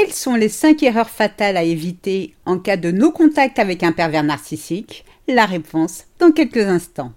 Quelles sont les 5 erreurs fatales à éviter en cas de no-contact avec un pervers narcissique? La réponse dans quelques instants.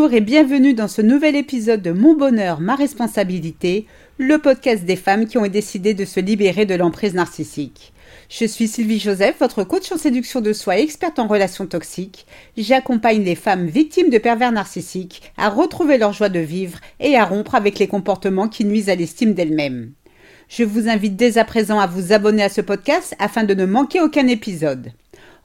Bonjour et bienvenue dans ce nouvel épisode de Mon bonheur, ma responsabilité, le podcast des femmes qui ont décidé de se libérer de l'emprise narcissique. Je suis Sylvie Joseph, votre coach en séduction de soi et experte en relations toxiques. J'accompagne les femmes victimes de pervers narcissiques à retrouver leur joie de vivre et à rompre avec les comportements qui nuisent à l'estime d'elles-mêmes. Je vous invite dès à présent à vous abonner à ce podcast afin de ne manquer aucun épisode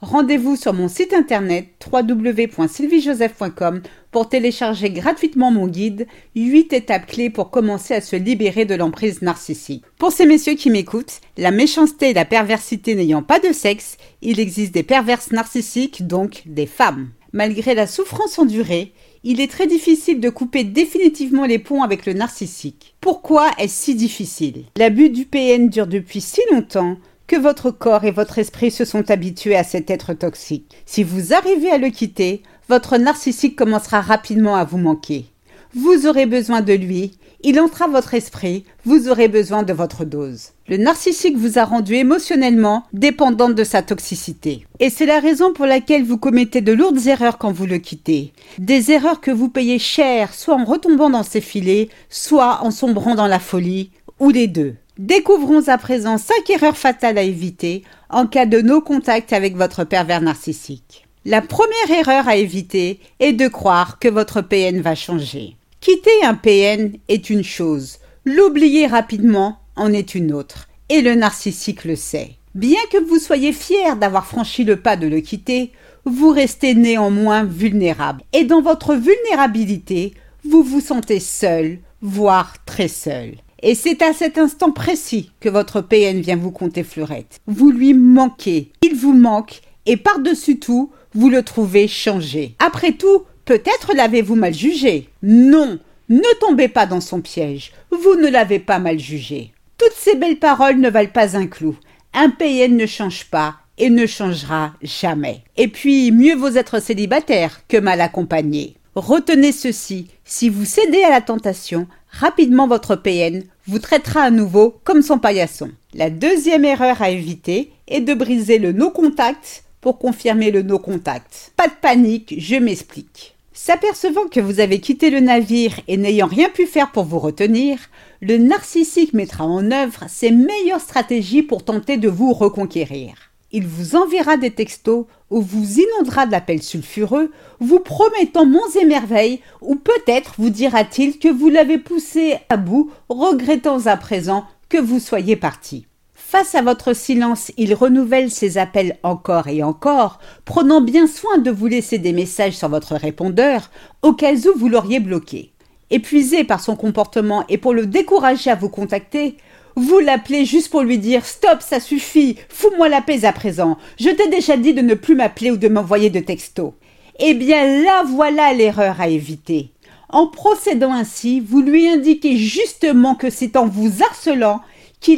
rendez-vous sur mon site internet www.sylviejoseph.com pour télécharger gratuitement mon guide 8 étapes clés pour commencer à se libérer de l'emprise narcissique. Pour ces messieurs qui m'écoutent, la méchanceté et la perversité n'ayant pas de sexe, il existe des perverses narcissiques, donc des femmes. Malgré la souffrance endurée, il est très difficile de couper définitivement les ponts avec le narcissique. Pourquoi est-ce si difficile? L'abus du PN dure depuis si longtemps que votre corps et votre esprit se sont habitués à cet être toxique. Si vous arrivez à le quitter, votre narcissique commencera rapidement à vous manquer. Vous aurez besoin de lui, il entrera votre esprit, vous aurez besoin de votre dose. Le narcissique vous a rendu émotionnellement dépendante de sa toxicité. Et c'est la raison pour laquelle vous commettez de lourdes erreurs quand vous le quittez. Des erreurs que vous payez cher, soit en retombant dans ses filets, soit en sombrant dans la folie, ou les deux. Découvrons à présent 5 erreurs fatales à éviter en cas de no-contact avec votre pervers narcissique. La première erreur à éviter est de croire que votre PN va changer. Quitter un PN est une chose, l'oublier rapidement en est une autre, et le narcissique le sait. Bien que vous soyez fier d'avoir franchi le pas de le quitter, vous restez néanmoins vulnérable. Et dans votre vulnérabilité, vous vous sentez seul, voire très seul. Et c'est à cet instant précis que votre PN vient vous compter fleurette. Vous lui manquez, il vous manque, et par-dessus tout, vous le trouvez changé. Après tout, peut-être l'avez-vous mal jugé. Non, ne tombez pas dans son piège. Vous ne l'avez pas mal jugé. Toutes ces belles paroles ne valent pas un clou. Un PN ne change pas et ne changera jamais. Et puis, mieux vaut être célibataire que mal accompagné. Retenez ceci, si vous cédez à la tentation, rapidement votre PN vous traitera à nouveau comme son paillasson. La deuxième erreur à éviter est de briser le no-contact pour confirmer le no-contact. Pas de panique, je m'explique. S'apercevant que vous avez quitté le navire et n'ayant rien pu faire pour vous retenir, le narcissique mettra en œuvre ses meilleures stratégies pour tenter de vous reconquérir. Il vous enverra des textos ou vous inondera d'appels sulfureux, vous promettant monts et merveilles, ou peut-être vous dira-t-il que vous l'avez poussé à bout, regrettant à présent que vous soyez parti. Face à votre silence, il renouvelle ses appels encore et encore, prenant bien soin de vous laisser des messages sur votre répondeur, au cas où vous l'auriez bloqué. Épuisé par son comportement et pour le décourager à vous contacter, vous l'appelez juste pour lui dire Stop, ça suffit, fous-moi la paix à présent. Je t'ai déjà dit de ne plus m'appeler ou de m'envoyer de textos. Eh bien là voilà l'erreur à éviter. En procédant ainsi, vous lui indiquez justement que c'est en vous harcelant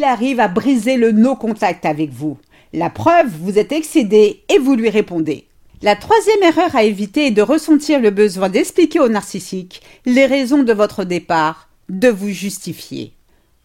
arrive à briser le no-contact avec vous. La preuve, vous êtes excédé et vous lui répondez. La troisième erreur à éviter est de ressentir le besoin d'expliquer au narcissique les raisons de votre départ, de vous justifier.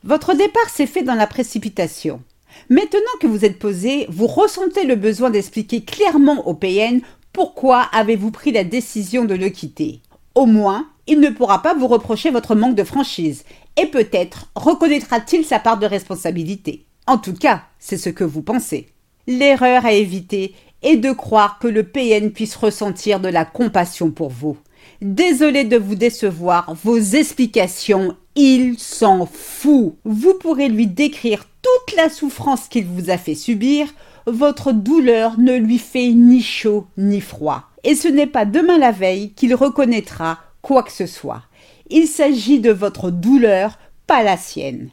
Votre départ s'est fait dans la précipitation. Maintenant que vous êtes posé, vous ressentez le besoin d'expliquer clairement au PN pourquoi avez-vous pris la décision de le quitter. Au moins, il ne pourra pas vous reprocher votre manque de franchise, et peut-être reconnaîtra-t-il sa part de responsabilité. En tout cas, c'est ce que vous pensez. L'erreur à éviter est de croire que le PN puisse ressentir de la compassion pour vous. Désolé de vous décevoir, vos explications, il s'en fout. Vous pourrez lui décrire toute la souffrance qu'il vous a fait subir, votre douleur ne lui fait ni chaud ni froid. Et ce n'est pas demain la veille qu'il reconnaîtra quoi que ce soit. Il s'agit de votre douleur, pas la sienne.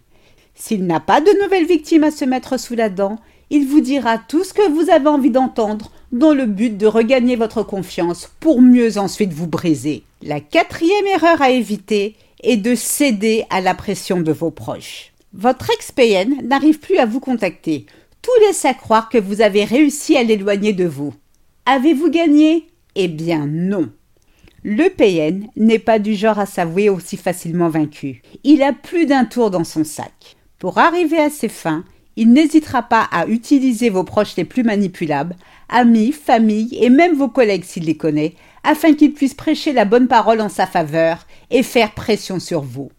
S'il n'a pas de nouvelles victimes à se mettre sous la dent, il vous dira tout ce que vous avez envie d'entendre dans le but de regagner votre confiance pour mieux ensuite vous briser. La quatrième erreur à éviter est de céder à la pression de vos proches. Votre ex-PN n'arrive plus à vous contacter. Tout laisse à croire que vous avez réussi à l'éloigner de vous. Avez-vous gagné? Eh bien non. Le PN n'est pas du genre à s'avouer aussi facilement vaincu. Il a plus d'un tour dans son sac. Pour arriver à ses fins, il n'hésitera pas à utiliser vos proches les plus manipulables, amis, famille et même vos collègues s'il les connaît, afin qu'ils puissent prêcher la bonne parole en sa faveur et faire pression sur vous.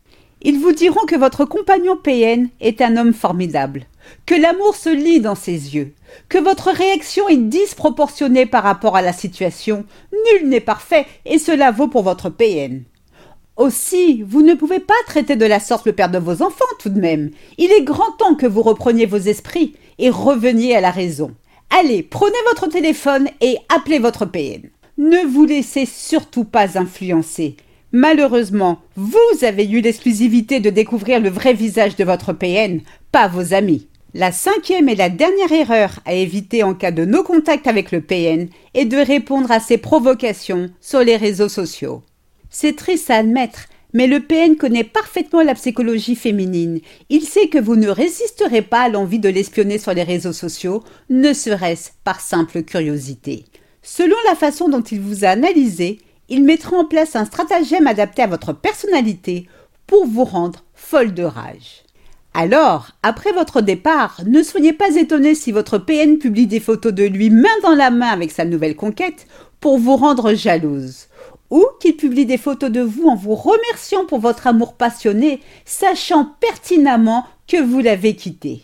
Ils vous diront que votre compagnon PN est un homme formidable, que l'amour se lit dans ses yeux, que votre réaction est disproportionnée par rapport à la situation. Nul n'est parfait, et cela vaut pour votre PN. Aussi, vous ne pouvez pas traiter de la sorte le père de vos enfants tout de même. Il est grand temps que vous repreniez vos esprits et reveniez à la raison. Allez, prenez votre téléphone et appelez votre PN. Ne vous laissez surtout pas influencer. Malheureusement, vous avez eu l'exclusivité de découvrir le vrai visage de votre PN, pas vos amis. La cinquième et la dernière erreur à éviter en cas de no-contact avec le PN est de répondre à ses provocations sur les réseaux sociaux. C'est triste à admettre, mais le PN connaît parfaitement la psychologie féminine. Il sait que vous ne résisterez pas à l'envie de l'espionner sur les réseaux sociaux, ne serait-ce par simple curiosité. Selon la façon dont il vous a analysé, il mettra en place un stratagème adapté à votre personnalité pour vous rendre folle de rage. Alors, après votre départ, ne soyez pas étonné si votre PN publie des photos de lui main dans la main avec sa nouvelle conquête pour vous rendre jalouse. Ou qu'il publie des photos de vous en vous remerciant pour votre amour passionné, sachant pertinemment que vous l'avez quitté.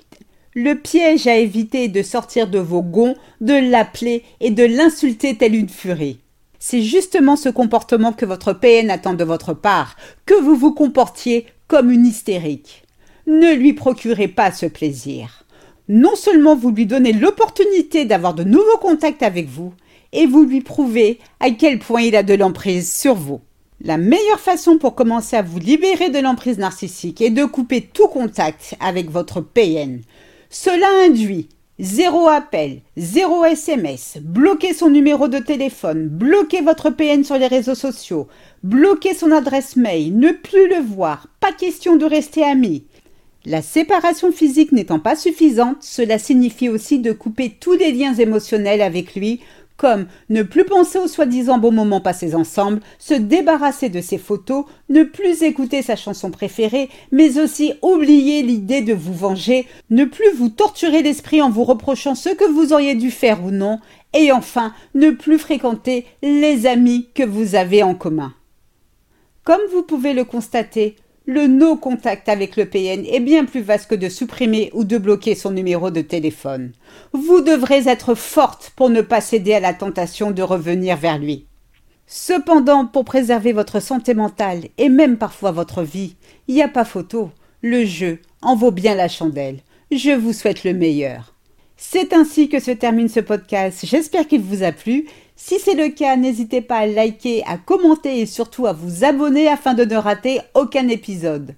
Le piège à éviter est de sortir de vos gonds, de l'appeler et de l'insulter telle une furie. C'est justement ce comportement que votre PN attend de votre part, que vous vous comportiez comme une hystérique. Ne lui procurez pas ce plaisir. Non seulement vous lui donnez l'opportunité d'avoir de nouveaux contacts avec vous, et vous lui prouvez à quel point il a de l'emprise sur vous. La meilleure façon pour commencer à vous libérer de l'emprise narcissique est de couper tout contact avec votre PN. Cela induit Zéro appel, zéro SMS, bloquer son numéro de téléphone, bloquer votre PN sur les réseaux sociaux, bloquer son adresse mail, ne plus le voir, pas question de rester amis. La séparation physique n'étant pas suffisante, cela signifie aussi de couper tous les liens émotionnels avec lui comme ne plus penser aux soi-disant bons moments passés ensemble, se débarrasser de ses photos, ne plus écouter sa chanson préférée, mais aussi oublier l'idée de vous venger, ne plus vous torturer l'esprit en vous reprochant ce que vous auriez dû faire ou non, et enfin ne plus fréquenter les amis que vous avez en commun. Comme vous pouvez le constater, le no-contact avec le PN est bien plus vaste que de supprimer ou de bloquer son numéro de téléphone. Vous devrez être forte pour ne pas céder à la tentation de revenir vers lui. Cependant, pour préserver votre santé mentale et même parfois votre vie, il n'y a pas photo. Le jeu en vaut bien la chandelle. Je vous souhaite le meilleur. C'est ainsi que se termine ce podcast. J'espère qu'il vous a plu. Si c'est le cas, n'hésitez pas à liker, à commenter et surtout à vous abonner afin de ne rater aucun épisode.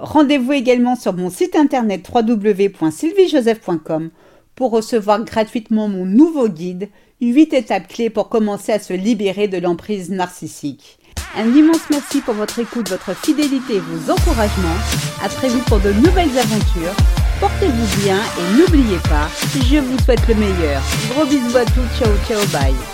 Rendez-vous également sur mon site internet www.sylviejoseph.com pour recevoir gratuitement mon nouveau guide 8 étapes clés pour commencer à se libérer de l'emprise narcissique. Un immense merci pour votre écoute, votre fidélité et vos encouragements. À très vite pour de nouvelles aventures. Portez-vous bien et n'oubliez pas, je vous souhaite le meilleur. Gros bisous à tous, ciao ciao, bye.